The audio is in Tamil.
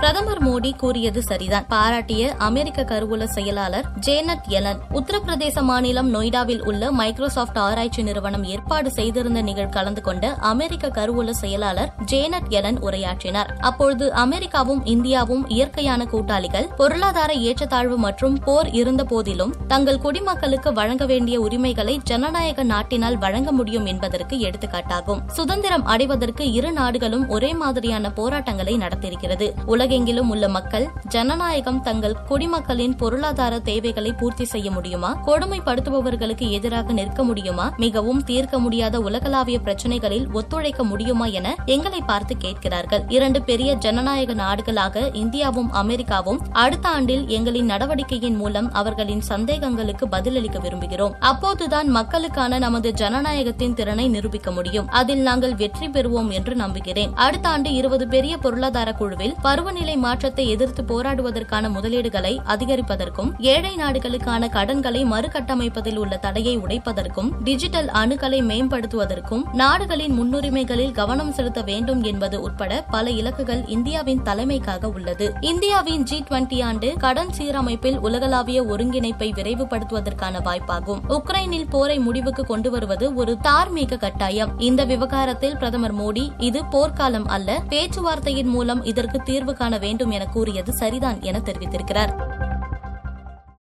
பிரதமர் மோடி கூறியது சரிதான். பாராட்டிய அமெரிக்க கருவூல செயலாளர் ஜேனட் எலன் உத்தரப்பிரதேச மாநிலம் நொய்டாவில் உள்ள மைக்ரோசாப்ட் ஆராய்ச்சி நிறுவனம் ஏற்பாடு செய்திருந்த நிகழ் கலந்து கொண்ட அமெரிக்க கருவூல செயலாளர் ஜேனட் எலன் உரையாற்றினார். அப்பொழுது அமெரிக்காவும் இந்தியாவும் இயற்கையான கூட்டாளிகள் பொருளாதார ஏற்றத்தாழ்வு மற்றும் போர் இருந்த போதிலும் தங்கள் குடிமக்களுக்கு வழங்க வேண்டிய உரிமைகளை ஜனநாயக நாட்டினால் வழங்க முடியும் என்பதற்கு எடுத்துக்காட்டாகும். சுதந்திரம் அடைவதற்கு இரு நாடுகளும் ஒரே மாதிரியான போராட்டங்களை நடத்தியிருக்கிறது. உலகெங்கிலும் உள்ள மக்கள் ஜனநாயகம் தங்கள் குடிமக்களின் பொருளாதார தேவைகளை பூர்த்தி செய்ய முடியுமா? கொடுமைப்படுத்துபவர்களுக்கு எதிராக நிற்க முடியுமா? மிகவும் தீர்க்க முடியாத உலகளாவிய பிரச்சினைகளில் ஒத்துழைக்க முடியுமா என எங்களை பார்த்து கேட்கிறார்கள். இரண்டு பெரிய ஜனநாயக நாடுகளாக இந்தியாவும் அமெரிக்காவும் அடுத்த ஆண்டில் எங்களின் நடவடிக்கையின் மூலம் அவர்களின் சந்தேகங்களுக்கு பதிலளிக்க விரும்புகிறோம். அப்போதுதான் மக்களுக்கான நமது ஜனநாயகத்தின் திறனை நிரூபிக்க முடியும். அதில் நாங்கள் வெற்றி பெறுவோம் என்று நம்புகிறேன். அடுத்த ஆண்டு இருபது பெரிய பொருளாதார குழுவில் பருவநிலை மாற்றத்தை எதிர்த்து போராடுவதற்கான முதலீடுகளை அதிகரிப்பதற்கும் ஏழை நாடுகளுக்கான கடன்களை மறுகட்டமைப்பதில் உள்ள தடையை உடைப்பதற்கும் டிஜிட்டல் அணுக்களை மேம்படுத்துவதற்கும் நாடுகளின் முன்னுரிமைகளில் கவனம் செலுத்த வேண்டும் என்பது உட்பட பல இலக்குகள் இந்தியாவின் தலைமைக்காக உள்ளது. இந்தியாவின் ஜி டுவெண்டி ஆண்டு கடன் சீரமைப்பில் உலகளாவிய ஒருங்கிணைப்பை விரைவுபடுத்துவதற்கான வாய்ப்பாகும். உக்ரைனில் போரை முடிவுக்கு கொண்டு வருவது ஒரு தார்மீக கட்டாயம். இந்த விவகாரத்தில் பிரதமர் மோடி இது போர்க்காலம் அல்ல பேச்சுவார்த்தையின் மூலம் இதற்கு தீர்வு காண வேண்டும் என கூறியது சரிதான் என தெரிவித்திருக்கிறார்.